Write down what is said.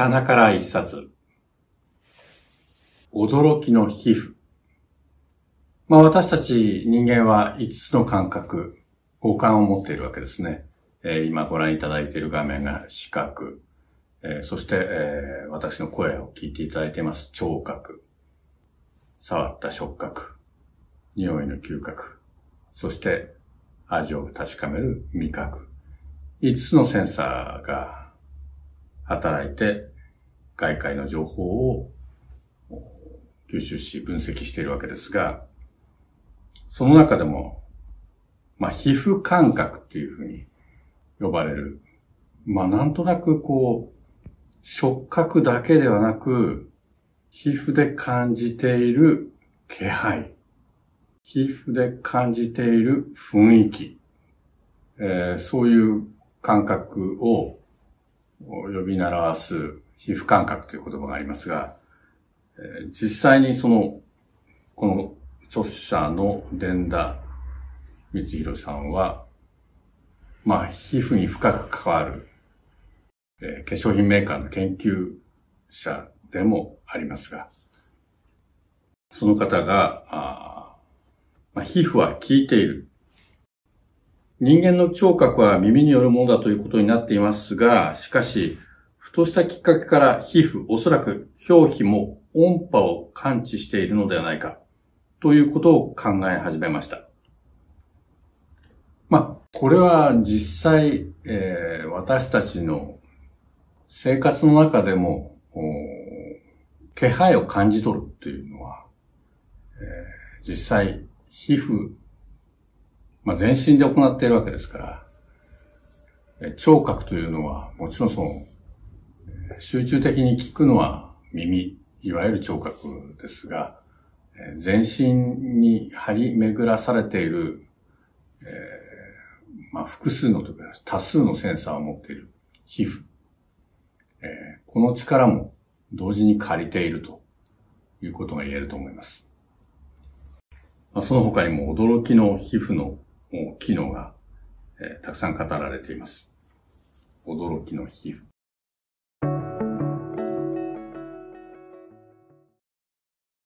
棚から一冊。驚きの皮膚。まあ私たち人間は5つの感覚、五感を持っているわけですね。えー、今ご覧いただいている画面が視覚。えー、そして、えー、私の声を聞いていただいています聴覚。触った触覚。匂いの嗅覚。そして味を確かめる味覚。5つのセンサーが働いて外界の情報を吸収し分析しているわけですが、その中でも、まあ、皮膚感覚っていうふうに呼ばれる、まあ、なんとなくこう、触覚だけではなく、皮膚で感じている気配、皮膚で感じている雰囲気、えー、そういう感覚を呼び習わす皮膚感覚という言葉がありますが、えー、実際にその、この著者の伝田光弘さんは、まあ、皮膚に深く関わる、えー、化粧品メーカーの研究者でもありますが、その方が、あまあ、皮膚は効いている。人間の聴覚は耳によるものだということになっていますが、しかし、ふとしたきっかけから皮膚、おそらく表皮も音波を感知しているのではないか、ということを考え始めました。まあ、これは実際、えー、私たちの生活の中でも、気配を感じ取るっていうのは、えー、実際、皮膚、まあ、全身で行っているわけですから、聴覚というのは、もちろんその、集中的に聞くのは耳、いわゆる聴覚ですが、全身に張り巡らされている、えー、まあ、複数のというか多数のセンサーを持っている皮膚、えー、この力も同時に借りているということが言えると思います。まあ、その他にも驚きの皮膚の機能が、えー、たくさん語られています。驚きの皮膚。